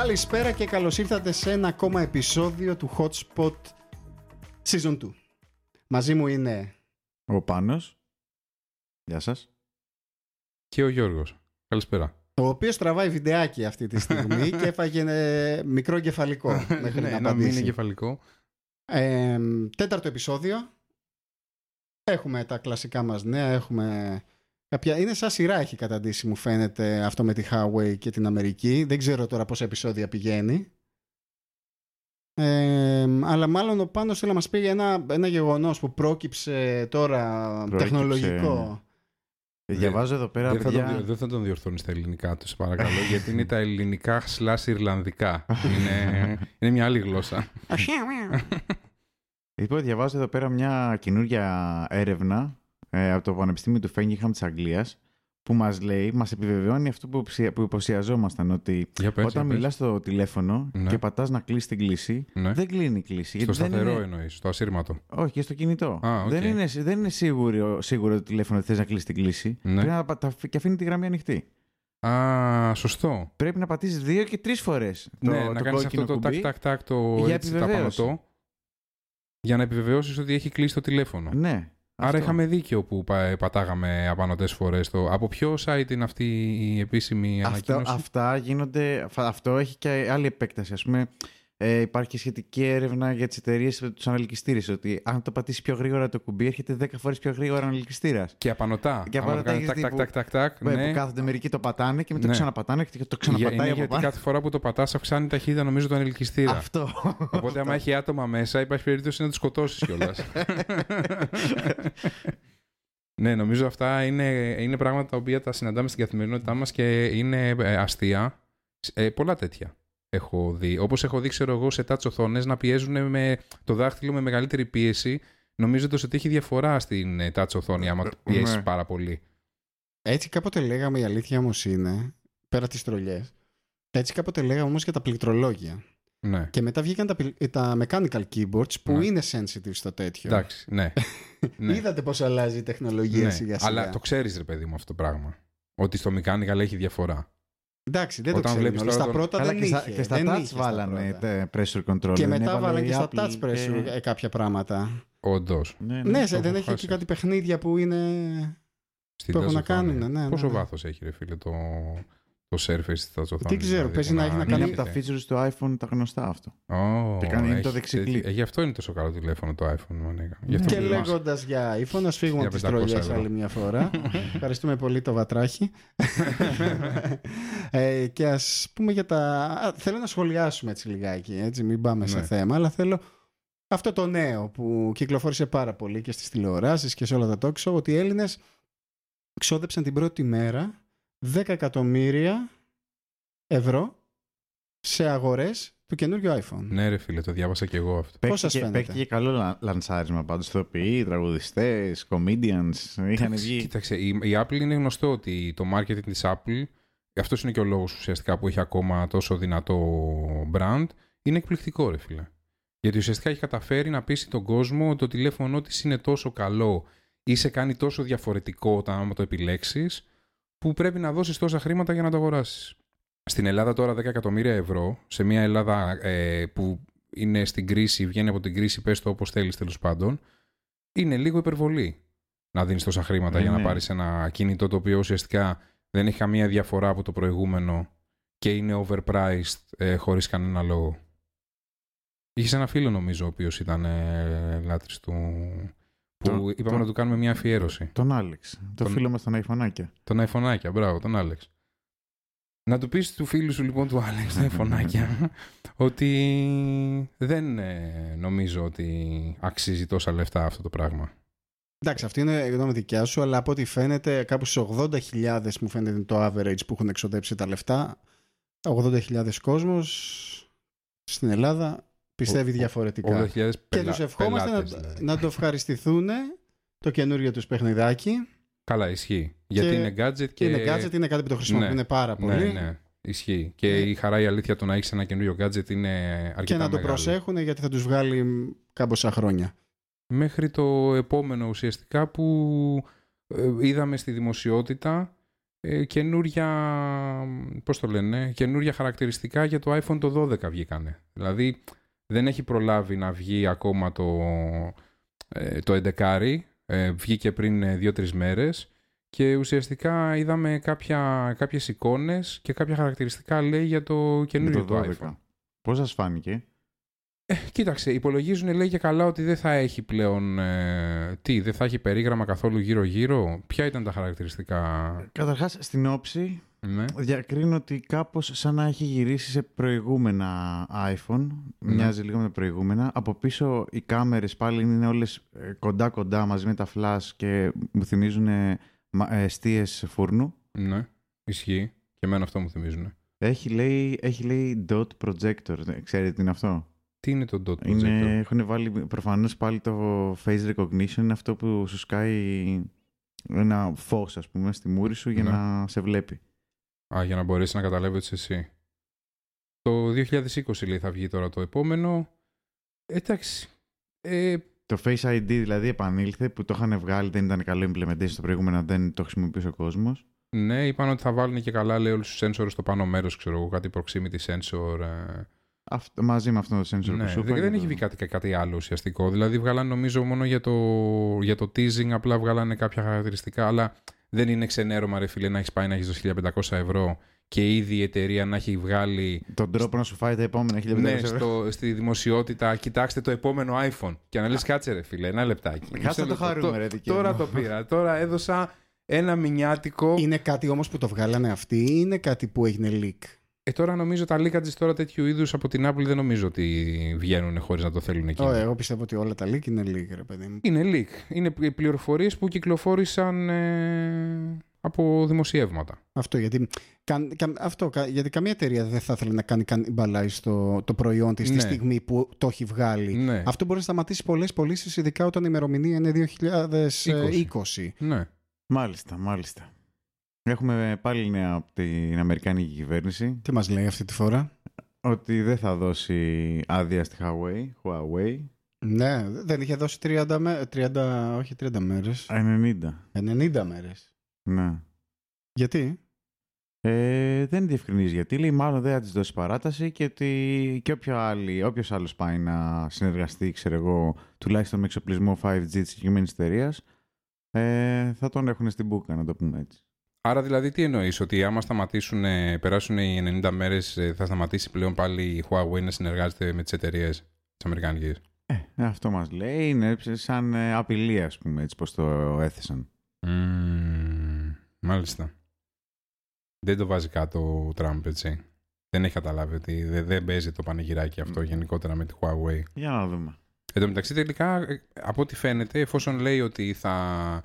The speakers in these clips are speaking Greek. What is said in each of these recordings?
Καλησπέρα και καλώς ήρθατε σε ένα ακόμα επεισόδιο του Hotspot Season 2. Μαζί μου είναι... Ο Πάνος. Γεια σας. Και ο Γιώργος. Καλησπέρα. Ο οποίος τραβάει βιντεάκι αυτή τη στιγμή και έφαγε ε, μικρό κεφαλικό μέχρι ναι, να να μην είναι απαντήσει. κεφαλικό. Ε, τέταρτο επεισόδιο. Έχουμε τα κλασικά μας νέα, έχουμε κάποια... Είναι σαν σειρά έχει καταντήσει μου φαίνεται αυτό με τη Huawei και την Αμερική. Δεν ξέρω τώρα πόσα επεισόδια πηγαίνει. Ε, αλλά μάλλον ο Πάνος θέλει να μας πει για ένα, ένα γεγονός που πρόκυψε τώρα Πρόκυψε. τεχνολογικό. Ε, Διαβάζω εδώ πέρα, Δεν θα, τον, παιδιά. δεν θα τον διορθώνεις στα ελληνικά τους, σε παρακαλώ, γιατί είναι τα ελληνικά slash Ιρλανδικά. είναι, είναι μια άλλη γλώσσα. Λοιπόν, διαβάζω εδώ πέρα μια καινούργια έρευνα ε, από το Πανεπιστήμιο του Φέγγιχαμ της Αγγλίας που μας λέει, μας επιβεβαιώνει αυτό που, ψη- που υποψιαζόμασταν ότι Για πες, όταν για πες. μιλάς στο τηλέφωνο Ναι. και πατάς να κλείσει την κλήση, Ναι. δεν κλείνει η κλήση. Στο γιατί δεν σταθερό είναι... εννοείς, στο ασύρματο. Όχι, και στο κινητό. Α, οκ. δεν, είναι, δεν είναι σίγουρο, σίγουρο το τηλέφωνο ότι θες να κλείσει την κλήση. Ναι. Πρέπει να πατα... και αφήνει τη γραμμή ανοιχτή. Α, σωστό. Πρέπει να πατήσεις δύο και τρεις φορές το, ναι, το να κάνεις κόκκινο αυτό το κουμπί. τάκ τάκ τάκ το για έτσι επιβεβαίωση. ταπανωτό για να επιβεβαιώσεις ότι έχει κλείσει το τηλέφωνο. Ναι. Άρα αυτό. είχαμε δίκιο που πα- πατάγαμε απανωτές φορές το... Από ποιο site είναι αυτή η επίσημη Αυτό, ανακοίνωση; αυτά γίνονται. αφ- Αυτό έχει και άλλη επέκταση. Ας πούμε, ε, υπάρχει και σχετική έρευνα για τις εταιρείες τους αναλυκιστήρε. Ότι αν το πατήσει πιο γρήγορα το κουμπί, έρχεται 10 φορές πιο γρήγορα αναλυκιστήρα. Και απανωτά. Και Άμα απανωτά το κάνει έχεις τάκ, δει τάκ, που- τάκ, τάκ, τάκ, Ναι. ναι. Που κάθονται μερικοί το πατάνε και μετά Ναι. το ξαναπατάνε και το Για- ξαναπατάει είναι από γιατί πάνω. κάθε φορά που το πατάς αυξάνει η ταχύτητα νομίζω του ανελκυστήρα. Αυτό. Οπότε άμα έχει άτομα μέσα υπάρχει περίπτωση να τους σκοτώσεις κιόλας. ναι, νομίζω αυτά είναι, είναι πράγματα τα οποία τα συναντάμε στην καθημερινότητά μας και είναι ε, αστεία. Ε, πολλά τέτοια έχω δει. Όπως έχω δει, ξέρω εγώ, σε touch οθόνες να πιέζουν με το δάχτυλο με μεγαλύτερη πίεση, νομίζοντας ότι έχει διαφορά στην ε, touch οθόνη άμα το πιέσεις Ναι. πάρα πολύ. Έτσι κάποτε λέγαμε η αλήθεια όμως είναι, πέρα τις τρολιές, έτσι κάποτε λέγαμε όμως για τα πληκτρολόγια. Ναι. Και μετά βγήκαν τα, πιλ- τα mechanical keyboards που Ναι. είναι sensitive στο τέτοιο. Εντάξει, ναι. ναι. Είδατε πώς αλλάζει η τεχνολογία Ναι, σιγά σιγά. Αλλά το ξέρεις ρε παιδί μου αυτό το πράγμα. Ότι στο mechanical έχει διαφορά. Εντάξει, δεν Όταν το ξέρω. βλέπεις Στα τώρα τον- πρώτα Καλά, δεν και, στα, είχε. και στα δεν touch είχε στα βάλανε πρώτα. τα pressure control. Και δεν μετά έβαλε βάλανε και η στα Apple touch pressure και- ε, κάποια πράγματα. Όντως. Ναι, Ναι, ναι. σε- το δεν έχω έχει και χάσει. κάτι παιχνίδια που είναι... Στην Που έχουν touch να οθόνη. κάνουν, ναι, ναι, Πόσο ναι. βάθος έχει ρε φίλε το, το surface της touch οθόνης. Δεν ξέρω, δηλαδή, παίζει που να έχει να Είναι κάνει- από τα features του iPhone τα γνωστά αυτό. Ω, Και κάνει έχει το δεξί τέτοιο- κλικ. ε, Γι' αυτό είναι τόσο καλό τηλέφωνο το iPhone. Μανέκα. Γι' αυτό Και που μας- λέγοντας για iPhone, ας φύγουμε από τις 1500 τρολιές ευρώ. άλλη μια φορά. Ευχαριστούμε πολύ το βατράχι. ε, και ας πούμε για τα. α, Θέλω να σχολιάσουμε έτσι λιγάκι, έτσι, μην πάμε σε Ναι. θέμα, αλλά θέλω αυτό το νέο που κυκλοφόρησε πάρα πολύ και στις τηλεοράσεις και σε όλα τα talk show, ότι οι Έλληνες ξόδεψαν την πρώτη μέρα 10 εκατομμύρια ευρώ σε αγορές του καινούριου iPhone. Ναι ρε φίλε, το διάβασα και εγώ αυτό. Πώς σας Παίχτηκε, φαίνεται; παίχτηκε καλό λα- λανσάρισμα πάντως. Ηθοποιοί, τραγουδιστές, comedians. Είχαν Εντάξει, βγει. Κοίταξε, η, η Apple είναι γνωστό ότι το marketing της Apple, αυτός είναι και ο λόγος ουσιαστικά που έχει ακόμα τόσο δυνατό brand, είναι εκπληκτικό ρε φίλε. Γιατί ουσιαστικά έχει καταφέρει να πείσει τον κόσμο ότι το τηλέφωνο της είναι τόσο καλό ή σε κάνει τόσο διαφορετικό όταν άμα το επιλέξεις, που πρέπει να δώσεις τόσα χρήματα για να το αγοράσεις. Στην Ελλάδα τώρα 10 εκατομμύρια ευρώ, σε μια Ελλάδα ε, που είναι στην κρίση, βγαίνει από την κρίση, πες το όπως θέλεις τέλος πάντων, είναι λίγο υπερβολή να δίνεις τόσα χρήματα Ε, για να ναι. πάρεις ένα κινητό το οποίο ουσιαστικά δεν έχει καμία διαφορά από το προηγούμενο και είναι overpriced ε, χωρίς κανένα λόγο. Είχες ένα φίλο νομίζω ο οποίος ήταν ε, λάτρης του... που Το- είπαμε το- να του κάνουμε μια αφιέρωση. Τον Άλεξ. Το Τον- φίλο μας τον iPhoneάκια. Τον iPhoneάκια, μπράβο, τον Άλεξ. Να του πεις του φίλου σου λοιπόν του Άλεξ, τον iPhoneάκια, ότι δεν ε, νομίζω ότι αξίζει τόσα λεφτά αυτό το πράγμα. Εντάξει, αυτή είναι η γνώμη δικιά σου, αλλά από ό,τι φαίνεται, κάπου στου 80.000 μου φαίνεται είναι το average που έχουν εξοδέψει τα λεφτά. 80.000 κόσμος στην Ελλάδα πιστεύει Ο- διαφορετικά. 80.000 Και πελα... τους ευχόμαστε πελάτες, να, δηλαδή. να το ευχαριστηθούν το καινούριο τους παιχνιδάκι. Καλά, ισχύει. Γιατί Και- είναι gadget και... Και είναι gadget, είναι κάτι που το χρησιμοποιούν Ναι. πάρα πολύ. Ναι, ναι. Ισχύει. Και Ε. η χαρά η αλήθεια το να έχεις ένα καινούριο gadget είναι αρκετά Και να το μεγάλη. προσέχουν γιατί θα τους βγάλει κάμποσα χρόνια. Μέχρι το επόμενο ουσιαστικά που ε, είδαμε στη δημοσιότητα ε, καινούρια, πώς το λένε, καινούρια χαρακτηριστικά για το iPhone το 12 βγήκανε. Δηλαδή δεν έχει προλάβει να βγει ακόμα το, ε, το 11 ε, βγήκε πριν ε, δύο-τρεις μέρες και ουσιαστικά είδαμε κάποια, κάποιες εικόνες και κάποια χαρακτηριστικά λέει για το Με καινούριο το το 12. iPhone. Πώς σας φάνηκε; Ε, κοίταξε, υπολογίζουν λέει και καλά ότι δεν θα έχει πλέον. Ε, τι, δεν θα έχει περίγραμμα καθόλου γύρω-γύρω. Ποια ήταν τα χαρακτηριστικά; Καταρχάς, στην όψη Ναι. διακρίνω ότι κάπως σαν να έχει γυρίσει σε προηγούμενα iPhone. Ναι. Μοιάζει λίγο με τα προηγούμενα. Από πίσω οι κάμερες πάλι είναι όλες κοντά-κοντά μαζί με τα flash και μου θυμίζουν ε, μα- ε, εστίες φούρνου. ναι, ισχύει. Και εμένα αυτό μου θυμίζουν. Έχει λέει, έχει λέει dot projector. Ε, Ξέρετε τι είναι αυτό; Τι είναι το dot projector. Είναι, έχουν βάλει προφανώς πάλι το face recognition. Είναι αυτό που σου σκάει ένα φως ας πούμε στη μούρη σου για Ναι. να σε βλέπει. Α, για να μπορέσεις να καταλάβεις εσύ. Το 2020 λέει θα βγει τώρα το επόμενο. Εντάξει. Ε, Το Face ID δηλαδή επανήλθε που το είχαν βγάλει, δεν ήταν καλό implementation στο προηγούμενο, δεν το χρησιμοποιούσε ο κόσμος. ναι, είπαν ότι θα βάλουν και καλά λέει όλους τους sensors στο πάνω μέρος, ξέρω εγώ, κάτι proximity sensor. Ε, μαζί με αυτό το sensor Ναι, που σου δεν, είπα, δεν και έχει το- βγει κάτι, κάτι άλλο ουσιαστικό. Δηλαδή βγάλαν νομίζω μόνο για το, για το teasing, απλά βγάλανε κάποια χαρακτηριστικά, αλλά δεν είναι ξενέρωμα ρε φίλε να έχεις πάει να έχεις δώσει 1500 ευρώ και ήδη η εταιρεία να έχει βγάλει Τον τρόπο να σου φάει τα επόμενα 1500 ναι, ευρώ. στο, στη δημοσιότητα, κοιτάξτε το επόμενο iPhone. Και να λες κάτσε ρε φίλε, ένα λεπτάκι. Κάτσε Μισό να το λεπτό. χαρούμε, Τω- ρε, δικαί Τώρα μου. το πήρα. Τώρα έδωσα ένα μηνιάτικο. Είναι κάτι όμως που το βγάλανε αυτοί ή είναι κάτι που έγινε leak; Ε, τώρα νομίζω τα leakages τώρα τέτοιου είδους από την Apple δεν νομίζω ότι βγαίνουν χωρίς να το θέλουν εκεί. Ω, εγώ πιστεύω ότι όλα τα leak είναι leak, ρε παιδί μου. Είναι leak. Είναι πληροφορίες που κυκλοφόρησαν ε, από δημοσιεύματα. Αυτό γιατί, κα- κα- αυτό, κα- γιατί καμία εταιρεία δεν θα ήθελε να κάνει κανιμπαλάι στο το προϊόν της Ναι. τη στιγμή που το έχει βγάλει. Ναι. Αυτό μπορεί να σταματήσει πολλές πωλήσεις, ειδικά όταν η ημερομηνία είναι 2020. ναι. Μάλιστα, μάλιστα. Έχουμε πάλι νέα από την Αμερικάνικη κυβέρνηση Τι μας λέει αυτή τη φορά; ότι δεν θα δώσει άδεια στη Huawei. Huawei. Ναι, δεν είχε δώσει 30, με, 30 όχι 30 μέρες, 90. 90 μέρες. Ναι. Γιατί; Ε, δεν διευκρινίζει γιατί. Λέει μάλλον δεν θα της δώσει παράταση και ότι και όποιο άλλη, όποιος άλλος πάει να συνεργαστεί, ξέρω εγώ, τουλάχιστον με εξοπλισμό 5G της συγκεκριμένης εταιρείας, ε, θα τον έχουν στην μπουκα, να το πούμε έτσι. Άρα δηλαδή τι εννοείς, ότι άμα σταματήσουν, ε, περάσουν οι 90 μέρες ε, θα σταματήσει πλέον πάλι η Huawei να συνεργάζεται με τις εταιρείες τις Αμερικάνικες. Ε, αυτό μας λέει. Είναι σαν ε, απειλή, ας πούμε, έτσι πως το έθεσαν. Μμμ, μάλιστα. Δεν το βάζει κάτω ο Τραμπ, έτσι. Δεν έχει καταλάβει ότι δεν, δεν παίζει το πανηγυράκι αυτό γενικότερα με τη Huawei. Για να δούμε. Εν τω μεταξύ, τελικά, ε, από ό,τι φαίνεται, εφόσον λέει ότι θα.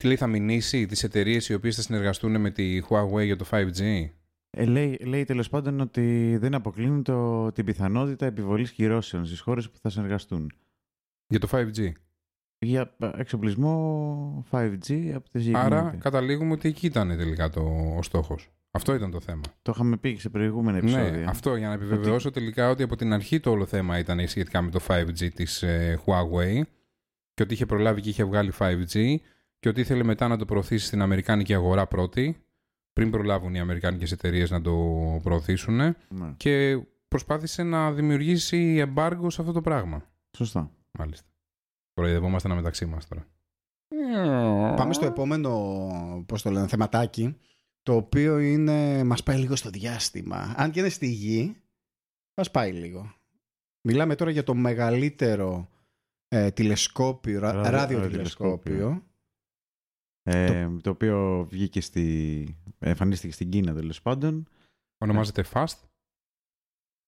Τι λέει, θα μηνύσει τις εταιρείες οι οποίες θα συνεργαστούν με τη Huawei για το 5G. Ε, λέει, λέει τέλος πάντων ότι δεν αποκλίνουν το, την πιθανότητα επιβολής κυρώσεων στις χώρες που θα συνεργαστούν. Για το 5G. Για ε, εξοπλισμό 5G από τη συγκεκριμένη. Άρα, καταλήγουμε ότι εκεί ήταν τελικά το, ο στόχος. Αυτό ήταν το θέμα. Το είχαμε πει και σε προηγούμενα επεισόδια. Ναι, αυτό για να επιβεβαιώσω τελικά ότι από την αρχή το όλο θέμα ήταν σχετικά με το 5G της ε, Huawei και ότι είχε προλάβει και είχε βγάλει 5G και ότι ήθελε μετά να το προωθήσει στην Αμερικάνικη αγορά πρώτη πριν προλάβουν οι Αμερικάνικες εταιρείες να το προωθήσουν Ναι. και προσπάθησε να δημιουργήσει εμπάργο σε αυτό το πράγμα. Σωστά. Μάλιστα. Προειδευόμαστε να μεταξύ μας τώρα. Πάμε στο επόμενο, πώς το λένε, θεματάκι, το οποίο είναι, μας πάει λίγο στο διάστημα. Αν και είναι στη γη, μας πάει λίγο. Μιλάμε τώρα για το μεγαλύτερο ε, τηλεσκόπιο, ρα- Ράδιο- ραδιοτηλεσκόπιο. Ε, το... οποίο βγήκε στη... εμφανίστηκε στην Κίνα τέλος πάντων Ονομάζεται FAST.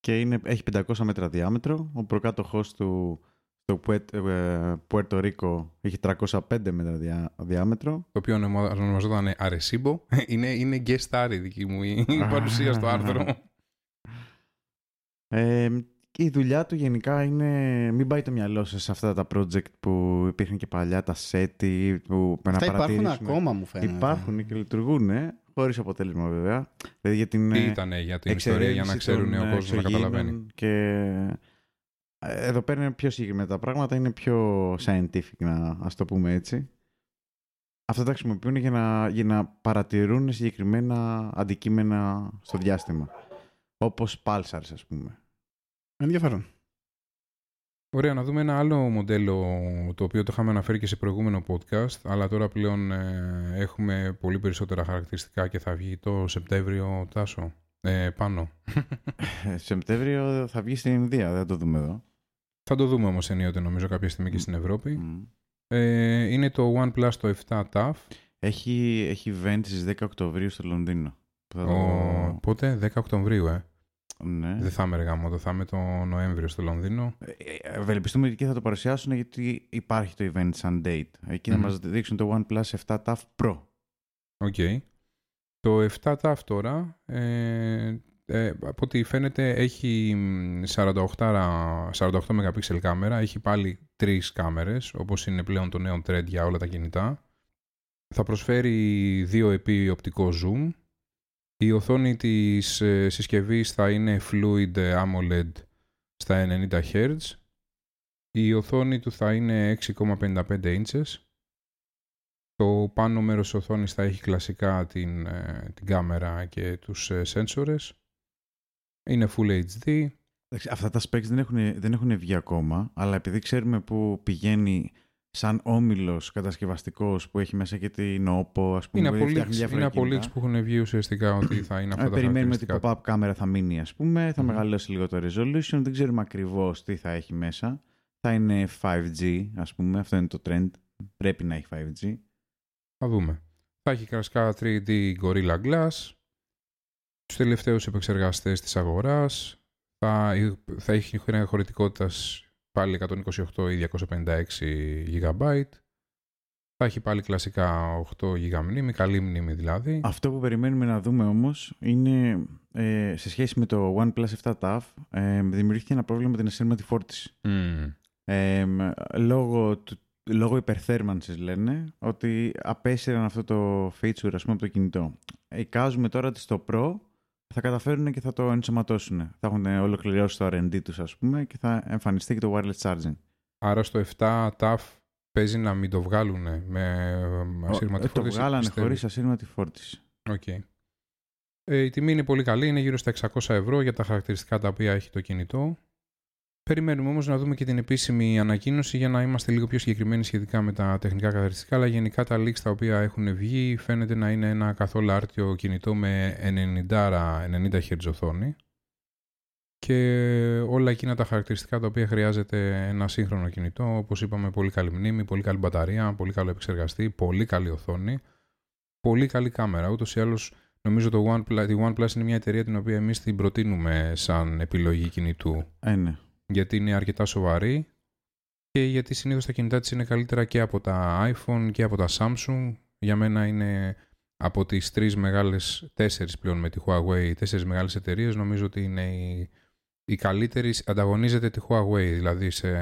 και είναι, έχει 500 μέτρα διάμετρο. Ο προκάτοχός του στο Πουέτ- ε, Πουέρτο Ρίκο έχει 305 μέτρα διά, διάμετρο. το οποίο ονομα- ονομαζόταν Arecibo. είναι, είναι guest star η δική μου η παρουσία στο άρθρο. Ε, και η δουλειά του γενικά είναι. Μην πάει το μυαλό σας σε αυτά τα project που υπήρχαν και παλιά, τα SETI, που με να Αυτά υπάρχουν παρατηρήσουμε. ακόμα, μου φαίνεται. Υπάρχουν και λειτουργούν, χωρίς αποτέλεσμα βέβαια. Δηλαδή για την Τι ε, ήταν για την ιστορία για να εξερεύνηση ξέρουν των, ο ε, κόσμος να εξωγήινων καταλαβαίνει. Και ε, εδώ πέρα είναι πιο συγκεκριμένα τα πράγματα, είναι πιο scientific, να ας το πούμε έτσι. Αυτά τα χρησιμοποιούν για να, για να παρατηρούν συγκεκριμένα αντικείμενα στο διάστημα. Όπως pulsars, ας πούμε. Ενδιαφέρον. Ωραία, να δούμε ένα άλλο μοντέλο το οποίο το είχαμε αναφέρει και σε προηγούμενο podcast, αλλά τώρα πλέον ε, έχουμε πολύ περισσότερα χαρακτηριστικά και θα βγει το Σεπτέμβριο τάσο. Ε, πάνω. Ε, Σεπτέμβριο θα βγει στην Ινδία, δεν το δούμε εδώ. θα το δούμε όμως ενίοτε νομίζω κάποια στιγμή και στην Ευρώπη. Μμ. Ε, είναι το OnePlus το 7 ταφ. Έχει, έχει event στις 10 Οκτωβρίου στο Λονδίνο. Που θα το- Ο, πότε, 10 Οκτωβρίου, ε. Ναι. Δεν θα είμαι Μπέργκαμο, θα είμαι το Νοέμβριο στο Λονδίνο. Ε, ε, Ευελπιστούμε ότι εκεί θα το παρουσιάσουν γιατί υπάρχει το event σαν date. Εκεί Μμμ. θα μας δείξουν το OnePlus 7 ταφ Pro. OK. Το 7 ταφ τώρα, ε, ε, από ό,τι φαίνεται, έχει μ, 48, 48 MP κάμερα. Έχει πάλι τρεις κάμερες, όπως είναι πλέον το νέο trend για όλα τα κινητά. Θα προσφέρει 2 επί οπτικό zoom. Η οθόνη της ε, συσκευής θα είναι Fluid AMOLED στα 90 Hz. Η οθόνη του θα είναι 6,55 inches. Το πάνω μέρος της οθόνης θα έχει κλασικά την, ε, την κάμερα και τους ε, σένσορες. Είναι Full HD. Εντάξει, Αυτά τα specs δεν έχουν, δεν έχουν βγει ακόμα, αλλά επειδή ξέρουμε που πηγαίνει σαν όμιλος κατασκευαστικός που έχει μέσα και την OPPO, ας πούμε, Είναι που από φτιάχνει leaks, διάφορα είναι από κινητά. leaks που έχουν βγει ουσιαστικά ότι θα είναι αυτά Ε, τα Περιμένουμε ότι η χαρακτηριστικά. pop-up κάμερα θα μείνει, ας πούμε, θα Μμμ. μεγαλώσει λίγο το resolution, δεν ξέρουμε ακριβώς τι θα έχει μέσα. Θα είναι 5G, ας πούμε, αυτό είναι το trend, πρέπει να έχει 5G. Θα δούμε. Θα έχει κλασικά 3D Gorilla Glass. Τους τελευταίους επεξεργαστές της αγοράς. Θα, θα έχει χρόνο χωρητικότητας πάλι 128 ή 256 GB. Θα έχει πάλι κλασικά 8 GB μνήμη, καλή μνήμη δηλαδή. Αυτό που περιμένουμε να δούμε όμως είναι ε, σε σχέση με το OnePlus 7 TAF ε, δημιουργήθηκε ένα πρόβλημα με την ασύρματη φόρτιση. Μμμ. Ε, λόγω, του, λόγω υπερθέρμανσης λένε ότι απέσυραν αυτό το feature ας πούμε από το κινητό. Εικάζουμε τώρα ότι στο Pro θα καταφέρουν και θα το ενσωματώσουν. Θα έχουν ολοκληρώσει το R&D τους ας πούμε και θα εμφανιστεί και το wireless charging. Άρα στο 7 ταφ παίζει να μην το βγάλουν με ασύρματη Ε, το φόρτιση. βγάλανε πιστεύεις; χωρίς ασύρματη φόρτιση. Οκ. Ε, η τιμή είναι πολύ καλή, είναι γύρω στα 600 ευρώ για τα χαρακτηριστικά τα οποία έχει το κινητό. Περιμένουμε όμως να δούμε και την επίσημη ανακοίνωση για να είμαστε λίγο πιο συγκεκριμένοι σχετικά με τα τεχνικά χαρακτηριστικά, αλλά γενικά τα leaks τα οποία έχουν βγει φαίνεται να είναι ένα καθ' όλα άρτιο κινητό με 90, 90 Hz οθόνη και όλα εκείνα τα χαρακτηριστικά τα οποία χρειάζεται ένα σύγχρονο κινητό, όπως είπαμε πολύ καλή μνήμη, πολύ καλή μπαταρία, πολύ καλό επεξεργαστή, πολύ καλή οθόνη, πολύ καλή κάμερα, ούτως ή άλλως Νομίζω το OnePlus, η OnePlus είναι μια εταιρεία την οποία εμείς την προτείνουμε σαν επιλογή κινητού Ε, ναι. Γιατί είναι αρκετά σοβαρή και γιατί συνήθως τα κινητά της είναι καλύτερα και από τα iPhone και από τα Samsung. Για μένα είναι από τις τρεις μεγάλες, τέσσερις πλέον με τη Huawei, τέσσερις μεγάλες εταιρείες, νομίζω ότι είναι η, η καλύτερη, ανταγωνίζεται τη Huawei δηλαδή σε,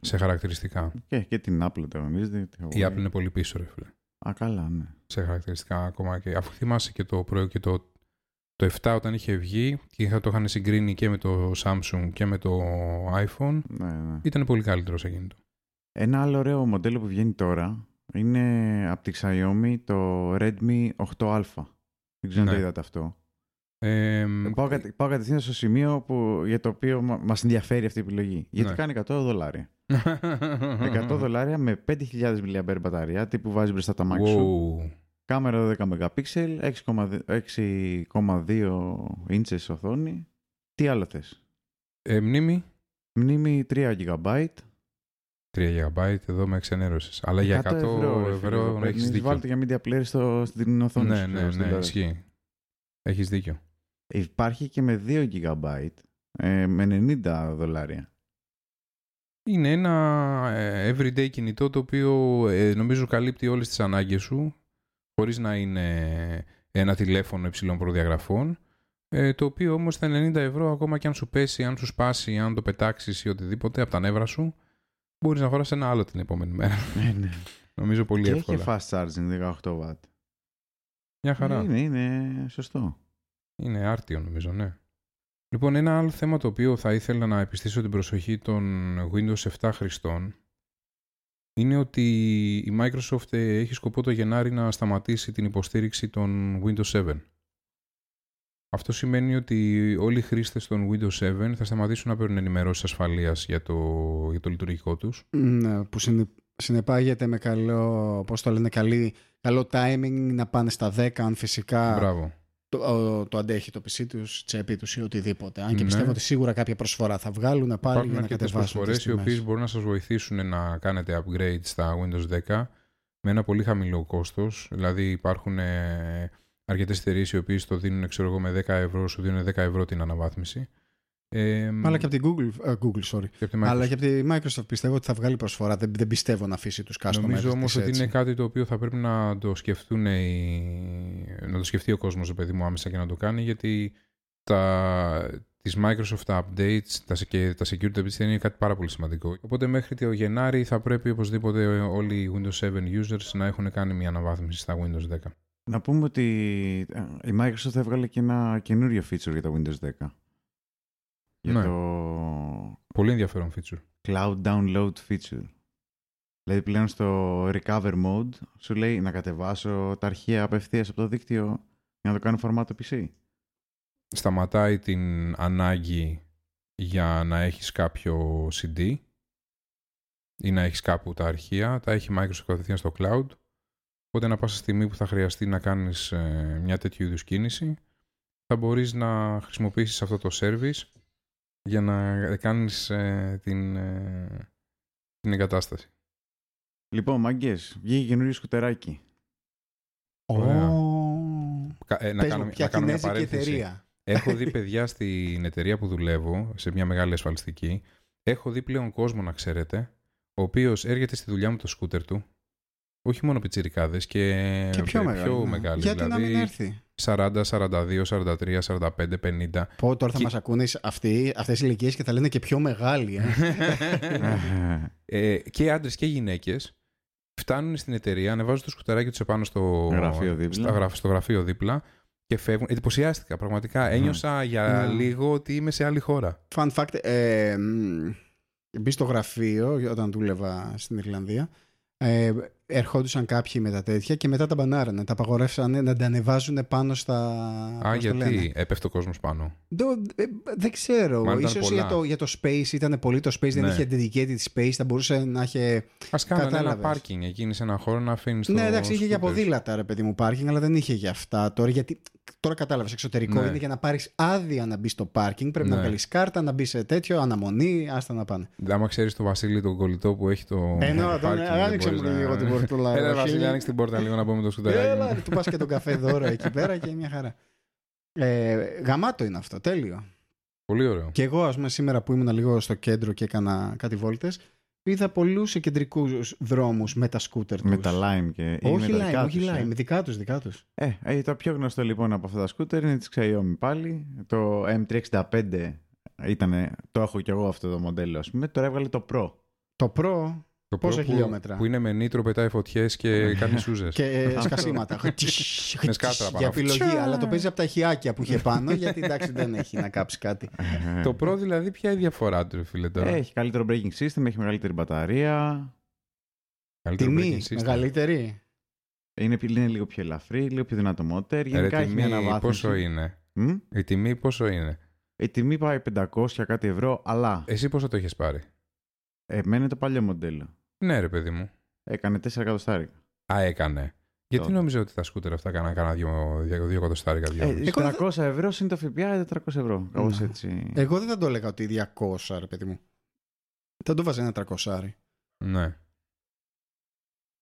σε χαρακτηριστικά. Και, και την Apple το νομίζετε. τη Η Huawei. Apple είναι πολύ πίσω ρε φίλε. Α, καλά, ναι. σε χαρακτηριστικά ακόμα και αφού θυμάσαι και το πρωί και το, το 7 όταν είχε βγει και είχα- το είχαν συγκρίνει και με το Samsung και με το iPhone ναι, ναι. ήταν πολύ καλύτερος σε εκείνο. Ένα άλλο ωραίο μοντέλο που βγαίνει τώρα είναι από τη Xiaomi το Redmi 8α. Δεν ξέρω αν Ναι. το είδατε αυτό. Ε, Ε, Πάω, κατε- πάω κατευθείαν στο σημείο που, για το οποίο μα μας ενδιαφέρει αυτή η επιλογή. Γιατί Ναι. κάνει 100 δολάρια. 100 δολάρια με 5.000 mAh μπαταρία, τύπου βάζει μπροστά τα Mac σου. Wow. Κάμερα 12 MP, 6,2 inches οθόνη. Τι άλλο θες; Ε, μνήμη Μνήμη 3 GB. 3 GB, εδώ με εξενέρωσες. Αλλά για 100 ευρώ, ρε φίλε, το παίρνεις, έχεις δίκιο. Βάλτε για media player στο, στην οθόνη Ναι, σου. ναι, στην ναι, τηλεόραση. ισχύει. Έχεις δίκιο. Υπάρχει και με 2 GB ε, με 90 δολάρια. Είναι ένα ε, everyday κινητό το οποίο ε, νομίζω καλύπτει όλες τις ανάγκες σου χωρίς να είναι ένα τηλέφωνο υψηλών προδιαγραφών. Ε, το οποίο όμως τα 90 ευρώ ακόμα και αν σου πέσει, αν σου σπάσει, αν το πετάξεις ή οτιδήποτε από τα νεύρα σου, μπορείς να αγοράσεις ένα άλλο την επόμενη μέρα. Ναι, ναι. Νομίζω πολύ Και εύκολα. έχει fast charging 18 watt. Μια χαρά. Είναι, είναι σωστό. Είναι άρτιο νομίζω, ναι. Λοιπόν, ένα άλλο θέμα το οποίο θα ήθελα να επιστήσω την προσοχή των Windows 7 χρηστών είναι ότι η Microsoft ε, έχει σκοπό το Γενάρη να σταματήσει την υποστήριξη των Windows 7. Αυτό σημαίνει ότι όλοι οι χρήστες των Windows 7 θα σταματήσουν να παίρνουν ενημερώσεις ασφαλείας για το, για το λειτουργικό τους. Ναι, που συνε- συνεπάγεται με καλό, πώς το λένε, καλή, καλό timing να πάνε στα 10 αν φυσικά Μπράβο. Το, ο- το αντέχει το PC τους, τσέπη τους ή οτιδήποτε. Αν και Ναι. πιστεύω ότι σίγουρα κάποια προσφορά θα βγάλουν πάλι Υπάρχουν για να αρκετές κατεβάσουν προσφορές τις οι οποίες τιμές. μπορούν να σας βοηθήσουν να κάνετε upgrade στα Windows 10 με ένα πολύ χαμηλό κόστος. Δηλαδή υπάρχουν ε, αρκετές εταιρείες οι οποίες το δίνουν ξέρω εγώ, με 10 ευρώ, σου δίνουν 10 ευρώ την αναβάθμιση. Ε, Αλλά και από την Google, ε, Google sorry. και από τη Αλλά Microsoft. και από τη Microsoft πιστεύω ότι θα βγάλει προσφορά. Δεν, δεν πιστεύω να αφήσει τους customers Νομίζω όμως της ότι έτσι. είναι κάτι το οποίο θα πρέπει να το σκεφτούν οι... να το σκεφτεί ο κόσμος, παιδί μου, άμεσα και να το κάνει, γιατί τα... τις Microsoft updates τα... και τα security updates είναι κάτι πάρα πολύ σημαντικό. Οπότε μέχρι το Γενάρη θα πρέπει οπωσδήποτε όλοι οι Windows 7 users να έχουν κάνει μια αναβάθμιση στα Windows 10. Να πούμε ότι ε, η Microsoft έβγαλε και ένα καινούριο feature για το Windows 10. Για Ναι. το Πολύ ενδιαφέρον feature. Cloud Download Feature. Δηλαδή πλέον στο Recover Mode σου λέει να κατεβάσω τα αρχεία απευθείας από το δίκτυο για να το κάνω φορμάτο PC. Σταματάει την ανάγκη για να έχεις κάποιο CD ή να έχεις κάπου τα αρχεία, τα έχει η Microsoft κατευθείαν στο cloud. Οπότε να πάσα στιγμή που θα χρειαστεί να κάνεις ε, μια τέτοιου είδους κίνηση, θα μπορείς να χρησιμοποιήσεις αυτό το service για να κάνεις ε, την, ε, την εγκατάσταση. Λοιπόν, μαγκές, βγήκε καινούριο σκουτεράκι. Ωραία. Ω. Κα- ε, να Πες κάνω, μου, να ποια κάνω μια κινέζικη παρένθεση. εταιρεία. Έχω δει παιδιά στην εταιρεία που δουλεύω, σε μια μεγάλη ασφαλιστική. Έχω δει πλέον κόσμο, να ξέρετε, ο οποίος έρχεται στη δουλειά μου το σκούτερ του. Όχι μόνο πιτσιρικάδες και, Και πιο μεγάλη. ναι. μεγάλοι. Γιατί να μην δηλαδή έρθει; 40, 42, 43, 45, 50. Πω τώρα θα Και- μας ακούνες αυτοί, αυτές οι ηλικίες και θα λένε και πιο μεγάλοι. Ε. ε, και άντρες και γυναίκες φτάνουν στην εταιρεία, ανεβάζουν το σκουταράκι τους επάνω στο Γραφείο δίπλα. στα γραφ- στο γραφείο δίπλα και φεύγουν. Εντυπωσιάστηκα πραγματικά. Ένιωσα για Ναι. λίγο ότι είμαι σε άλλη χώρα. Fun fact, ε, μ, μπει στο γραφείο όταν δούλευα στην Ιρλανδία. Ε, ερχόντουσαν κάποιοι με τα τέτοια και μετά τα μπανάρανε. Τα απαγορεύσανε να τα ανεβάζουν πάνω στα. Α, πώς το λένε. γιατί έπεφτε ο κόσμος πάνω. Το- ε, δεν ξέρω. Μάλλον ήταν Ίσως πολλά. για το, για το space ήταν πολύ το space, δεν Ναι. είχε dedicated space, θα μπορούσε να είχε. Α κάνανε ένα Κατάλαβες. πάρκινγκ εκεί σε ένα χώρο να αφήνεις το. ναι, εντάξει, είχε για σκούτερ. ποδήλατα ρε παιδί μου πάρκινγκ, αλλά δεν είχε για αυτά τώρα. Γιατί τώρα κατάλαβες, εξωτερικό Ναι. είναι για να πάρεις άδεια να μπεις στο πάρκινγκ. Πρέπει να Ναι. βγάλεις κάρτα, να μπεις σε τέτοιο, αναμονή, άστα να πάνε. Άμα ξέρεις τον Βασίλη τον κολλητό που έχει το. Ενώ τον πάρκινγκ, δεν άνοιξε μου μπορείς να- λίγο την πορτούλα. Έλα, ρε, Βασίλη, φίλε. άνοιξε την πόρτα λίγο να πούμε το σκουταράκι. Έλα, του πας και τον καφέ δώρο εκεί πέρα και μια χαρά. Ε, γαμάτο είναι αυτό, τέλειο. Πολύ ωραίο. Και εγώ, ας πούμε, σήμερα που ήμουν λίγο στο κέντρο και έκανα κάτι βόλτες, είδα πολλούς κεντρικού δρόμους με τα σκούτερ τους. με τα Lime και. ή Όχι με τα Lime, δικά όχι τους, ε. Lime, δικά τους, δικά τους. Ε, ε, το πιο γνωστό λοιπόν από αυτά τα σκούτερ είναι της Xiaomi πάλι. Το M365 ήταν, το έχω κι εγώ αυτό το μοντέλο ας πούμε. Τώρα έβγαλε το Pro. Το Pro Το Πόσα Pro που- χιλιόμετρα; Που είναι με νήτρο, πετάει φωτιές και κάνει σούζες. και ε, σκασίματα. Με σκάτρα πάνω. Για επιλογή, αλλά το παίζει από τα ηχιάκια που είχε πάνω, γιατί εντάξει δεν έχει να κάψει κάτι. Το Pro δηλαδή, ποια είναι η διαφορά του, ρε φίλε τώρα; Έχει καλύτερο braking system, έχει μεγαλύτερη μπαταρία. Καλύτερο Τιμή, braking system. μεγαλύτερη. Είναι, είναι λίγο πιο ελαφρύ, λίγο πιο δυνατό μοτέρ. Ε, Γενικά Ρε, έχει μια τιμή αναβάθμιση. πόσο είναι; Μμ; Η τιμή πόσο είναι; Η τιμή πάει 500 κάτι ευρώ, αλλά Εσύ πόσο το έχεις πάρει; εμένα είναι το παλιό μοντέλο. Ναι, ρε παιδί μου. Έκανε 4 εκατοστάρικα. Α, έκανε. Γιατί Τότε. νόμιζα ότι τα σκούτερ αυτά έκαναν κάνα δύο, δύο, δύο εκατοστάρικα. Δυο. Ε, Εγώ 300 ευρώ είναι το ΦΠΑ, 400 ευρώ. Κάπως Ναι. έτσι. Εγώ δεν θα το έλεγα ότι 200, ρε παιδί μου. Θα το βάζα ένα 300. ναι.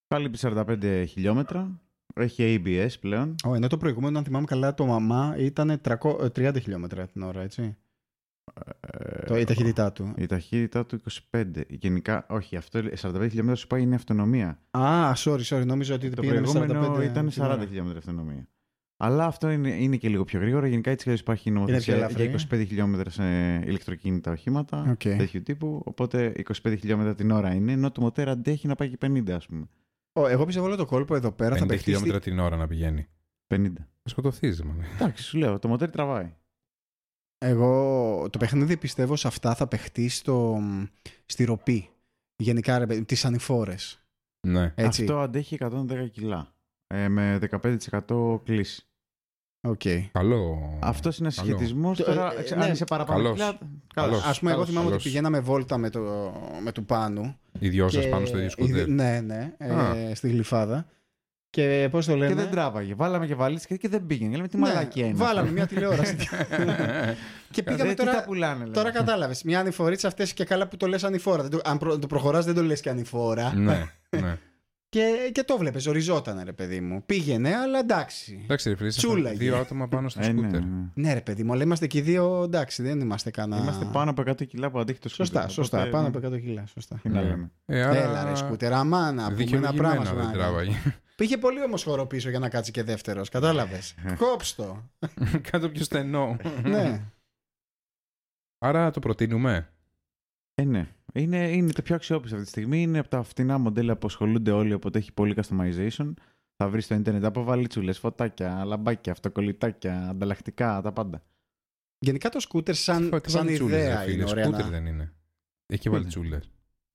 Κάλυπη 45 χιλιόμετρα. Έχει ABS πλέον. Ω, ενώ το προηγούμενο, αν θυμάμαι καλά, το μαμά ήταν 300 ε, 30 χιλιόμετρα την ώρα, έτσι. Ε, Το, η ταχύτητά του. Η ταχύτητά του 25. Γενικά, όχι, αυτό 45 χιλιόμετρα σου πάει είναι αυτονομία. Α, sorry, sorry, νόμιζα ότι Το πήγαινε με προηγούμενο 45 ήταν την ώρα. 40 χιλιόμετρα αυτονομία. Αλλά αυτό είναι, είναι και λίγο πιο γρήγορο. Γενικά έτσι και υπάρχει νομοθεσία πιο ελαφρύ. για 25 χιλιόμετρα σε ηλεκτροκίνητα οχήματα Οκ. τέτοιου τύπου. Οπότε 25 χιλιόμετρα την ώρα είναι, ενώ το μοτέρ αντέχει να πάει και 50, ας πούμε. Ω, Εγώ πιστεύω όλο το κόλπο εδώ πέρα 50 θα παιχτεί. χιλιόμετρα στη- την ώρα να πηγαίνει. 50. Θα σκοτωθείς, man. Εντάξει, σου λέω, το μοτέρ τραβάει. Εγώ το παιχνίδι πιστεύω σε αυτά θα παιχτεί στο, στη ροπή. Γενικά, ρε, τις ανηφόρες. Ναι. Έτσι. Αυτό αντέχει 110 κιλά. Ε, με 15% κλίση. Οκ. Καλό. Αυτός είναι Καλό. συσχετισμό. Το- Τώρα, ε, ξε- ναι. αν είσαι παραπάνω Καλός. κιλά. Καλός. Α πούμε, εγώ καλώς, θυμάμαι ότι καλώς. πηγαίναμε βόλτα με, το, με του Πάνου. Οι δυο σας και- πάνω στο ίδιο η- σκούτερ. Ναι, ναι, ε, Α. στη γλυφάδα. Και πώς το λένε; Και δεν τράβαγε. Βάλαμε και βαλίτσια και δεν πήγαινε. Λέμε τι Ναι, μαλακία είναι. Βάλαμε αυτό. μια τηλεόραση. και Ε, πήγαμε τι τώρα. τα πουλάνε, λέμε. Τώρα κατάλαβες. Μια ανηφορίτσα αυτές και καλά που το λες ανηφόρα. Δεν το- αν προ- το προχωράς, δεν το λες και ανηφόρα. ναι, ναι. Και, και το βλέπεις, οριζόταν ρε παιδί μου. Πήγαινε, αλλά εντάξει. Εντάξει, ρε φίλε, ήσασταν Τσούλαγε. δύο άτομα πάνω στο Ε, ναι, σκούτερ. ναι. Ναι, ρε παιδί μου, αλλά είμαστε και οι δύο εντάξει, δεν είμαστε κανένα. Είμαστε πάνω από 100 κιλά που αντέχει το σκούτερ. Σωστά, σωστά. οπότε, Πάνω ναι, από 100 κιλά. Σωστά. Τι να Ναι. λέμε. Ε, άρα... Έλα, ρε σκούτερ. Αμά να πούμε ένα δικαιολογημένα πράγμα. δεν σου να τράβαγε. Πήγε πολύ όμως χώρο πίσω για να κάτσει και δεύτερος. Κατάλαβες. Κόψτο. Κάτω πιο στενό. ναι. Άρα το προτείνουμε. Ε, ναι. Είναι, είναι το πιο αξιόπιστο αυτή τη στιγμή. Είναι από τα φτηνά μοντέλα που ασχολούνται όλοι, οπότε έχει πολύ customization. Θα βρεις στο Ιντερνετ από βαλίτσουλε, φωτάκια, λαμπάκια, αυτοκολλητάκια, ανταλλακτικά, τα πάντα. Γενικά το σκούτερ σαν, Τι σαν βαλιτσούλες, ιδέα ρε φίλε, είναι ωραία. Σκούτερ Να... δεν είναι. Έχει και Πού βαλιτσούλες.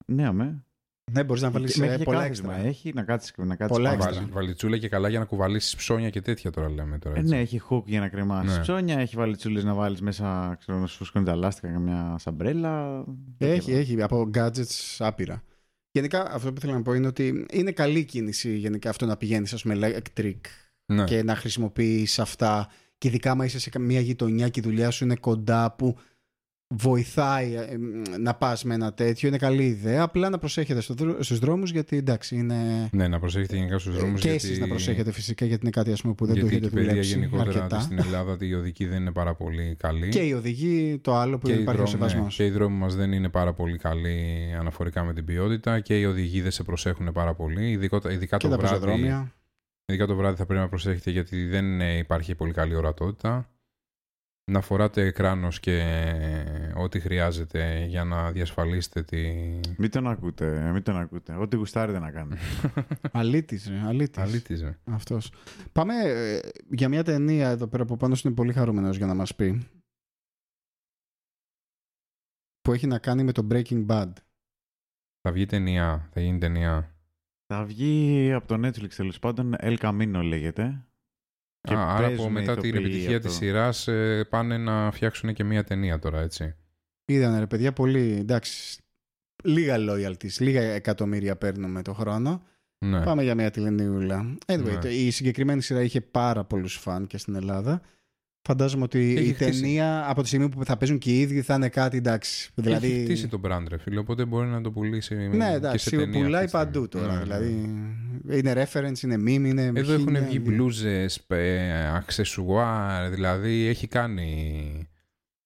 Ναι, αμέ. Ναι, μπορείς να βάλεις Μέχρι και πολλά κάθισμα έξτρα. Έχει να κάτσεις να κάτσεις Πολλά πάνω. έξτρα. Βαλιτσούλα και καλά για να κουβαλήσεις ψώνια και τέτοια τώρα λέμε. Τώρα, Ε, έτσι. ναι, έχει hook για να κρεμάσεις Ναι. ψώνια, έχει βαλιτσούλες να βάλεις μέσα, ξέρω, να σου φουσκώνει τα λάστιχα, καμιά σαμπρέλα. Έχει, έχει από gadgets άπειρα. Γενικά αυτό που θέλω να πω είναι ότι είναι καλή κίνηση γενικά αυτό να πηγαίνεις ας πούμε electric Ναι. και να χρησιμοποιείς αυτά. Και ειδικά άμα είσαι σε μια γειτονιά και η δουλειά σου είναι κοντά που βοηθάει ε, μ, να πας με ένα τέτοιο. Είναι καλή ιδέα. Απλά να προσέχετε στο δρό- στους δρόμους γιατί εντάξει είναι. Ναι, να προσέχετε γενικά στους δρόμους. και εσείς να προσέχετε φυσικά γιατί είναι κάτι ας πούμε, που δεν γιατί το η έχετε παιδεία δουλέψει γενικότερα αρκετά. στην Ελλάδα ότι η οδική δεν είναι πάρα πολύ καλή. Και οι οδηγοί το άλλο που και, οι υπάρχει ο δρόμοι, ναι, σεβασμός. και οι δρόμοι μας δεν είναι πάρα πολύ καλοί αναφορικά με την ποιότητα και οι οδηγοί δεν σε προσέχουν πάρα πολύ. Ειδικά, ειδικά, Και το, τα βράδυ, πεζοδρόμια. ειδικά το βράδυ θα πρέπει να προσέχετε γιατί δεν ε, υπάρχει πολύ καλή ορατότητα. Να φοράτε κράνος και ό,τι χρειάζεται για να διασφαλίσετε τη... Μην τον ακούτε, μην τον ακούτε. Ό,τι γουστάρετε να κάνετε. Αλήτης, ρε, αλήτης. Αλήτης, ε. Αυτός. Πάμε ε, για μια ταινία εδώ πέρα που πάνω είναι πολύ χαρούμενος για να μας πει. Που έχει να κάνει με το Breaking Bad. Θα βγει ταινία, θα γίνει ταινία. Θα βγει από το Netflix τέλος πάντων, El Camino λέγεται. Και Α, άρα από παίζουν μετά την ηθοποιοί επιτυχία αυτό. της σειράς ε, πάνε να φτιάξουν και μια ταινία τώρα, έτσι. Είδανε ρε παιδιά πολύ, εντάξει, λίγα loyalties, λίγα εκατομμύρια παίρνουμε το χρόνο. Ναι. Πάμε για μια τηλενιούλα. Anyway, Ναι. το- η συγκεκριμένη σειρά είχε πάρα πολλούς φαν και στην Ελλάδα. Φαντάζομαι ότι Έχει η χτίσει. ταινία από τη στιγμή που θα παίζουν και οι ίδιοι θα είναι κάτι εντάξει. Δηλαδή... Δηλαδή, Έχει χτίσει τον brand, ρε φίλε, οπότε μπορεί να το πουλήσει ναι, και εντάξει, σε ταινία. πουλάει αυτή τη στιγμή. παντού τώρα. Ναι, ναι. Δηλαδή, είναι reference, είναι meme, είναι. Εδώ έχουν είναι- βγει μπλούζες, ε, αξεσουάρ, δηλαδή έχει κάνει...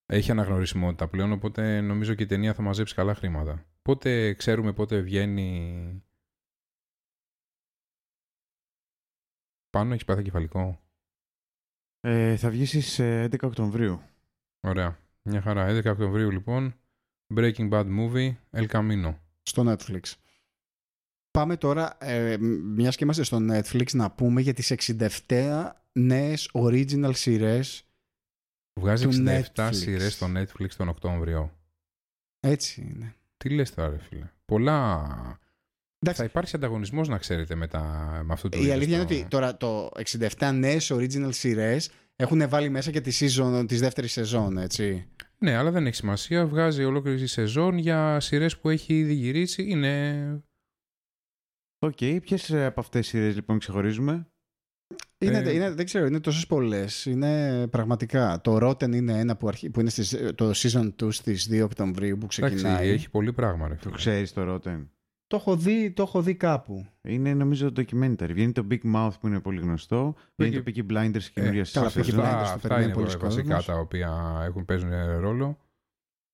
Έχει αναγνωρισιμότητα πλέον, οπότε νομίζω και η ταινία θα μαζέψει καλά χρήματα. Πότε ξέρουμε πότε βγαίνει... Πάνω έχεις πάθει κεφαλικό; Ε, θα βγει στις ε, 11 Οκτωβρίου. Ωραία. Μια χαρά. 11 Οκτωβρίου λοιπόν. Breaking Bad Movie, El Camino. στο Netflix. Πάμε τώρα, ε, μιας και είμαστε στο Netflix, να πούμε για τις 67 νέες original σειρές. Βγάζει Του 67 Netflix. σειρές στο Netflix τον Οκτώβριο. Έτσι είναι. Τι λες τώρα, ρε φίλε. Πολλά. Εντάξει, Θα υπάρξει ανταγωνισμός, να ξέρετε, με, τα... με αυτό το η είδος αλήθεια το- είναι ότι τώρα το 67 νέες original σειρές έχουν βάλει μέσα και τη season της δεύτερης σεζόν, έτσι. Ναι, αλλά δεν έχει σημασία. Βγάζει ολόκληρη τη σεζόν για σειρές που έχει ήδη γυρίσει. Είναι. Ok, okay, ποιες από αυτές τις σειρές λοιπόν ξεχωρίζουμε; Είναι, Ε, είναι, δεν ξέρω, είναι τόσες πολλές. Είναι πραγματικά. Το Rotten είναι ένα που, αρχί, που είναι στις, το season 2 στις 2 Οκτωβρίου που ξεκινάει. Εντάξει, έχει πολύ πράγμα, ρε Το φίλε. ξέρεις το Rotten; Το έχω δει, το έχω δει κάπου. Είναι νομίζω documentary. Βγαίνει το Big Mouth που είναι πολύ γνωστό. Βγαίνει το Peaky Blinders καινούργια Ε, καλά, σεζόν. Peaky Blinders Αυτά, το αυτά περιμένει είναι πολλοί βασικά κόσμος. τα οποία έχουν, παίζουν ρόλο.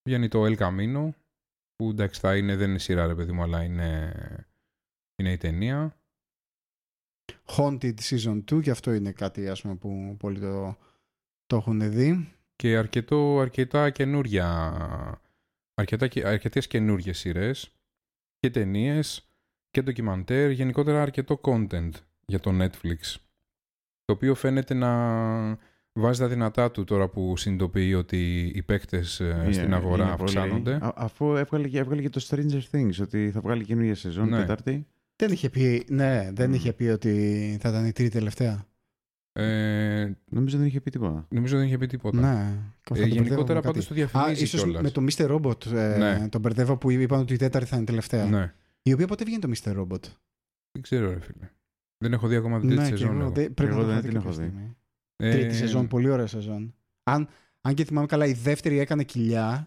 Βγαίνει το El Camino, που εντάξει θα είναι, δεν είναι σειρά ρε παιδί μου, αλλά είναι, είναι η ταινία. Haunted Season 2 και αυτό είναι κάτι ας πούμε, που πολλοί το, το έχουν δει. Και αρκετό, αρκετά καινούρια, αρκετά, αρκετές καινούριες σειρές και ταινίες και ντοκιμαντέρ, γενικότερα αρκετό content για το Netflix. Το οποίο φαίνεται να βάζει τα δυνατά του τώρα που συνειδητοποιεί ότι οι παίκτες ε, Είναι- στην αγορά είναι πολύ. αυξάνονται. Α- αφού έβγαλε, και- έβγαλε και το Stranger Things, ότι θα βγάλει καινούργια σεζόν, Ναι. Τετάρτη. Δεν είχε πει, ναι, δεν Μμ. είχε πει ότι θα ήταν η τρίτη τελευταία. Ε, Νομίζω δεν είχε πει τίποτα. νομίζω δεν είχε πει τίποτα. Ναι. θα Ε, τον γενικότερα μπερδεύω με πάντως κάτι. το Α, διαφημίζει ίσως κιόλας. με το Mr. Robot ε, Ναι. τον μπερδεύω που είπαν ότι η τέταρτη θα είναι τελευταία. Ναι, Η οποία πότε βγαίνει το Mr. Robot; δεν ξέρω ρε φίλε. Δεν έχω δει ακόμα την τρίτη ναι, και σεζόν. εγώ, εγώ. δεν- πρέπει Εγώ να το δεν έχω δει την κάποια έχω δει. στιγμή. Ε, Τρίτη σεζόν, πολύ ωραία σεζόν. Αν, αν και θυμάμαι καλά, η δεύτερη έκανε κοιλιά.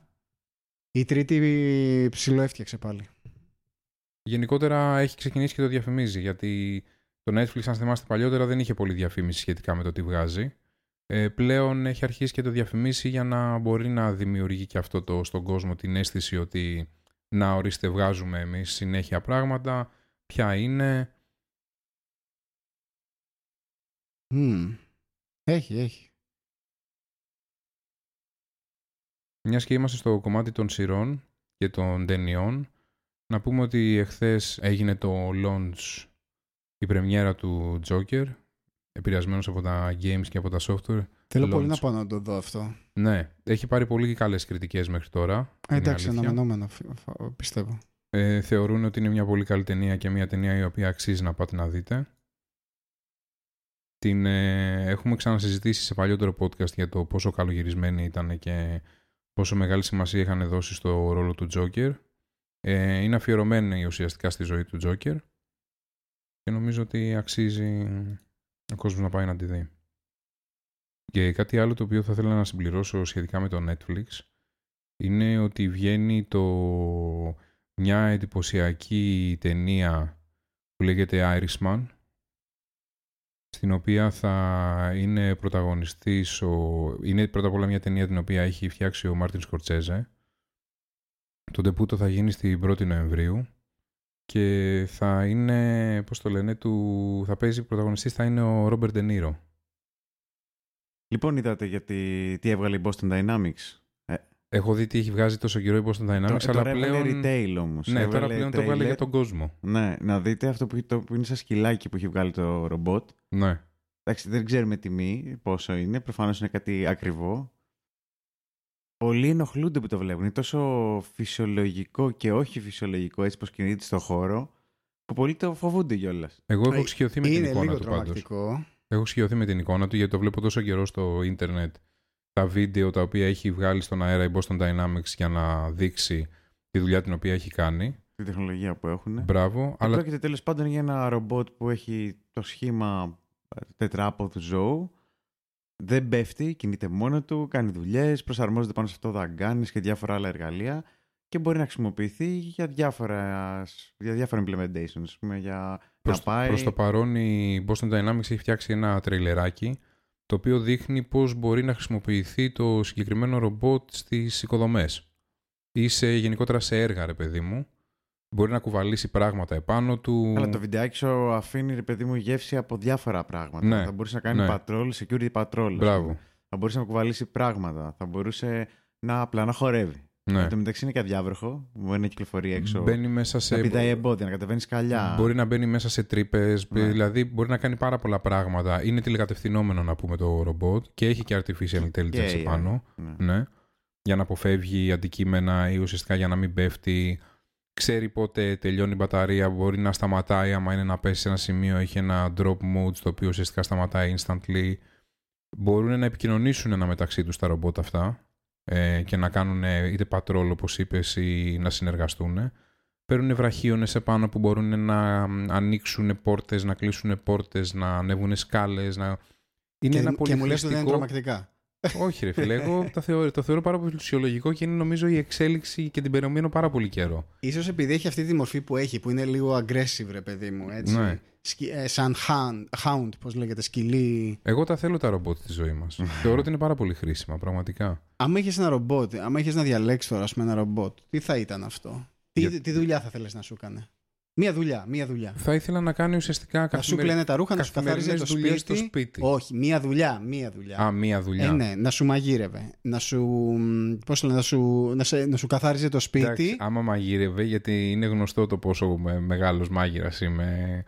Η τρίτη ψηλό έφτιαξε πάλι. Γενικότερα έχει ξεκινήσει και το διαφημίζει γιατί το Netflix, αν θυμάστε παλιότερα, δεν είχε πολύ διαφήμιση σχετικά με το τι βγάζει. Ε, πλέον έχει αρχίσει και το διαφημίσει για να μπορεί να δημιουργεί και αυτό το, στον κόσμο την αίσθηση ότι να ορίστε βγάζουμε εμείς συνέχεια πράγματα, ποια είναι; Μμ. Έχει, έχει. Μιας και είμαστε στο κομμάτι των σειρών και των ταινιών, να πούμε ότι εχθές έγινε το launch, η πρεμιέρα του Joker, επηρεασμένος από τα games και από τα software. Θέλω Launch. πολύ να πάω να το δω αυτό. Ναι, έχει πάρει πολύ καλές κριτικές μέχρι τώρα. Ε, είναι εντάξει, αλήθεια. αναμενόμενο φ- φ- πιστεύω. Ε, θεωρούν ότι είναι μια πολύ καλή ταινία και μια ταινία η οποία αξίζει να πάτε να δείτε. Την ε, έχουμε ξανασυζητήσει σε παλιότερο podcast για το πόσο καλογυρισμένη ήταν και πόσο μεγάλη σημασία είχαν δώσει στο ρόλο του Joker. Ε, είναι αφιερωμένη ουσιαστικά στη ζωή του Joker και νομίζω ότι αξίζει ο κόσμος να πάει να τη δει. Και κάτι άλλο το οποίο θα ήθελα να συμπληρώσω σχετικά με το Netflix είναι ότι βγαίνει το μια εντυπωσιακή ταινία που λέγεται Irishman στην οποία θα είναι πρωταγωνιστής ο... είναι πρώτα απ' όλα μια ταινία την οποία έχει φτιάξει ο Μάρτιν Σκορτσέζε το ντεπούτο θα γίνει στην 1η Νοεμβρίου και θα είναι, πώς το λένε, του... θα παίζει πρωταγωνιστής θα είναι ο Ρόμπερ Ντενίρο. Λοιπόν, είδατε γιατί τι έβγαλε η Boston Dynamics; Έχω δει τι έχει βγάζει τόσο καιρό η Boston Dynamics, Το- αλλά τώρα πλέον... έβγαλε retail όμως. Ναι, τώρα Έβγαλε πλέον το βγάλε trailer. για τον κόσμο. Ναι, να δείτε αυτό που, το, που είναι σαν σκυλάκι που έχει βγάλει το ρομπότ. Ναι. Εντάξει, δεν ξέρουμε τιμή, πόσο είναι. Προφανώς είναι κάτι ακριβό. Πολλοί ενοχλούνται που το βλέπουν. Είναι τόσο φυσιολογικό και όχι φυσιολογικό έτσι πως κινείται στο χώρο που πολλοί το φοβούνται κιόλας. Εγώ έχω Ε, εξοικειωθεί με την Είναι εικόνα λίγο του πάντως. τρομακτικό. Έχω εξοικειωθεί με την εικόνα του γιατί το βλέπω τόσο καιρό στο ίντερνετ. Τα βίντεο τα οποία έχει βγάλει στον αέρα η Boston Dynamics για να δείξει τη δουλειά την οποία έχει κάνει. Τη τεχνολογία που έχουν. Μπράβο. Αλλά... Αλλά Πρόκειται τέλος πάντων για ένα ρομπότ που έχει το σχήμα ε, τετράποδου ζώου. Δεν πέφτει, κινείται μόνο του, κάνει δουλειές, προσαρμόζεται πάνω σε αυτό δαγκάνες και διάφορα άλλα εργαλεία και μπορεί να χρησιμοποιηθεί για διάφορα, για διάφορα implementations. Ας πούμε, για προς, να πάει... προς το παρόν η Boston Dynamics έχει φτιάξει ένα τρέιλεράκι το οποίο δείχνει πώς μπορεί να χρησιμοποιηθεί το συγκεκριμένο ρομπότ στις οικοδομές ή σε, γενικότερα σε έργα, ρε παιδί μου. Μπορεί να κουβαλήσει πράγματα επάνω του. Αλλά το βιντεάκι σου αφήνει, ρε παιδί μου, γεύση από διάφορα πράγματα. Ναι, Θα μπορούσε να κάνει ναι. patrol, security patrol. ας Μπράβο. πούμε. Θα μπορούσε να κουβαλήσει πράγματα. Θα μπορούσε να απλά να χωρεύει. Ναι. Εν τω μεταξύ είναι και αδιάβροχο. Μπορεί να κυκλοφορεί έξω. Μπαίνει μέσα σε... Να πηδάει εμπόδια, να κατεβαίνεις σκαλιά. Μπορεί να μπαίνει μέσα σε τρύπες, Ναι. δηλαδή μπορεί να κάνει πάρα πολλά πράγματα. Είναι τηλεκατευθυνόμενο να πούμε το ρομπότ και έχει και artificial intelligence Και AI. επάνω. Ναι. Ναι. Για να αποφεύγει αντικείμενα ή ουσιαστικά για να μην πέφτει. Ξέρει πότε τελειώνει η μπαταρία, μπορεί να σταματάει άμα είναι να πέσει σε ένα σημείο. Έχει ένα drop mode στο οποίο ουσιαστικά σταματάει instantly. Μπορούν να επικοινωνήσουν ένα μεταξύ τους τα ρομπότ αυτά ε, και να κάνουν ε, είτε patrol όπως είπες ή να συνεργαστούν. Παίρνουν βραχίονες επάνω που μπορούν να μ, ανοίξουν πόρτες, να κλείσουν πόρτες, να ανέβουν σκάλες. Να... Είναι Και, ένα και πολύ μου λες ότι δεν είναι χρηστικό- τρομακτικά. Όχι, ρε φίλε. Εγώ το θεωρώ, το θεωρώ πάρα πολύ φυσιολογικό και είναι νομίζω η εξέλιξη και την περιμένω πάρα πολύ καιρό. Ίσως επειδή έχει αυτή τη μορφή που έχει, που είναι λίγο aggressive, ρε παιδί μου. Έτσι. Ναι. Σκι- ε, σαν hound, hound, πώς λέγεται, σκυλί. Εγώ τα θέλω τα ρομπότ στη ζωή μας. θεωρώ ότι είναι πάρα πολύ χρήσιμα, πραγματικά. Άμα είχες ένα ρομπότ, άμα είχες να διαλέξεις τώρα, ας πούμε, ένα ρομπότ, τι θα ήταν αυτό; Τι, Για- τι δουλειά θα θέλεις να σου έκανε. Μία δουλειά, μία δουλειά. Θα ήθελα να κάνει ουσιαστικά Να σου καθημερι- πλένε τα ρούχα, να σου καθαρίζει το καθημερινές δουλειές σπίτι. στο σπίτι. Όχι, μία δουλειά, μία δουλειά. Α, μία δουλειά. Ε, ναι, να σου μαγείρευε. Να σου, πώς το λένε, να σου, να σε, να σου καθάριζε το σπίτι. Εντάξει, άμα μαγείρευε, γιατί είναι γνωστό το πόσο με- μεγάλος μάγειρας είμαι,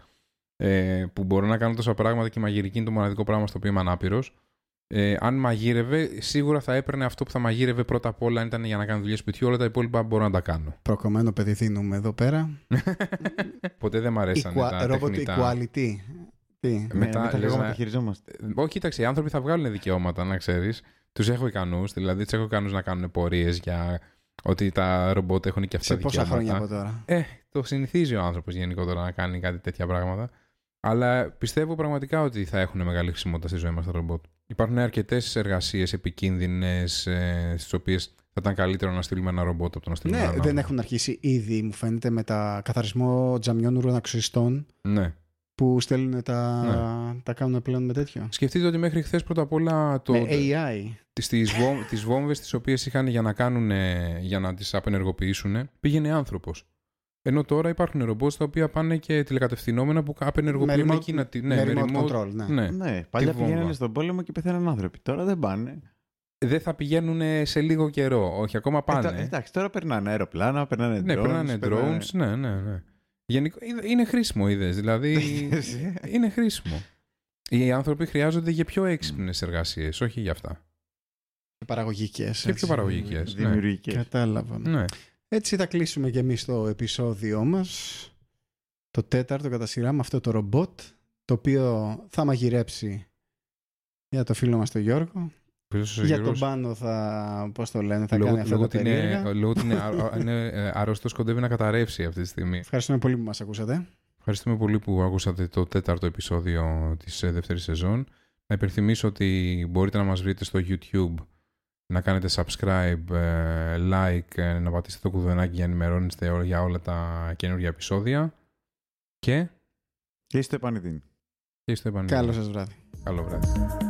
ε, που μπορώ να κάνω τόσα πράγματα και η μαγειρική είναι το μοναδικό πράγμα στο οποίο είμαι ανάπηρος. Ε, αν μαγείρευε, σίγουρα θα έπαιρνε αυτό που θα μαγείρευε πρώτα απ' όλα αν ήταν για να κάνει δουλειές σπιτιού. Όλα τα υπόλοιπα μπορώ να τα κάνω. Προκομμένο παιδί δίνουμε εδώ πέρα. Ποτέ δεν μ' αρέσαν Equa- τα robot τεχνητά. equality. Τι; Μετά, Μετά, μετά λες λίγο να- τα χειριζόμαστε. Ε, Όχι, κοίταξε, οι άνθρωποι θα βγάλουν δικαιώματα, να ξέρεις. Τους έχω ικανούς, δηλαδή τους έχω ικανούς να κάνουν πορείες για ότι τα ρομπότ έχουν και αυτά Σε πόσα δικαιώματα. χρόνια από τώρα; Ε, το συνηθίζει ο άνθρωπος γενικότερα να κάνει κάτι τέτοια πράγματα. Αλλά πιστεύω πραγματικά ότι θα έχουν μεγάλη χρησιμότητα στη ζωή μας τα ρομπότ. Υπάρχουν αρκετές εργασίες επικίνδυνες, ε, στις οποίες θα ήταν καλύτερο να στείλουμε ένα ρομπότ από το να στείλουμε Ναι, έναν δεν άνθρωπο. έχουν αρχίσει ήδη, μου φαίνεται, με τα καθαρισμό τζαμιών ουρανοξυστών Ναι. που στέλνουν τα, Ναι. τα κάνουν πλέον με τέτοιο. Σκεφτείτε ότι μέχρι χθες πρώτα απ' όλα το, Με AI. τις, βόμ, τις βόμβες τις οποίες είχαν για να, κάνουν, για να τις απενεργοποιήσουν πήγαινε άνθρωπος. Ενώ τώρα υπάρχουν ρομπότ τα οποία πάνε και τηλεκατευθυνόμενα που απενεργοποιούν Με remote- εκείνα. τη- Ναι, με με remote remote. control, ναι. Ναι. Ναι, παλιά βόμβα. πηγαίνανε στον πόλεμο και πεθαίναν άνθρωποι. Τώρα δεν πάνε. Δεν θα πηγαίνουν σε λίγο καιρό. Όχι, ακόμα Ε, πάνε. τω- εντάξει, τώρα περνάνε αεροπλάνα, περνάνε ναι, drones. περνάνε drones. Ναι, ναι, ναι. Γενικό, είναι- είναι χρήσιμο, είδες. Δηλαδή, είναι χρήσιμο. Οι άνθρωποι χρειάζονται για πιο έξυπνες εργασίες, όχι για αυτά. Και παραγωγικές. Και πιο έτσι. παραγωγικές. Ναι. Δημιουργικές. Κατάλαβα. ναι. Έτσι θα κλείσουμε και εμείς το επεισόδιό μας, το τέταρτο κατά σειρά με αυτό το ρομπότ, το οποίο θα μαγειρέψει για το φίλο μας τον Γιώργο. Ποιος ο για Γιώργος; τον πάνω θα, πώς το λένε, θα λόγω, κάνει αυτά λόγω τα ότι είναι, περίεργα. λόγω ότι είναι, α- α- είναι ε, αρρώστος, κοντεύει να καταρρεύσει αυτή τη στιγμή. Ευχαριστούμε πολύ που μας ακούσατε. Ευχαριστούμε πολύ που ακούσατε το τέταρτο επεισόδιο της ε, δεύτερης σεζόν. Να υπενθυμίσω ότι μπορείτε να μας βρείτε στο YouTube, να κάνετε subscribe, ε, like, ε, να πατήσετε το κουδουνάκι για να ενημερώνεστε ό- για όλα τα καινούργια επεισόδια. Και, Και είστε επανειδήν. και είστε επανειλημμένοι. Καλό σας βράδυ. Καλό βράδυ.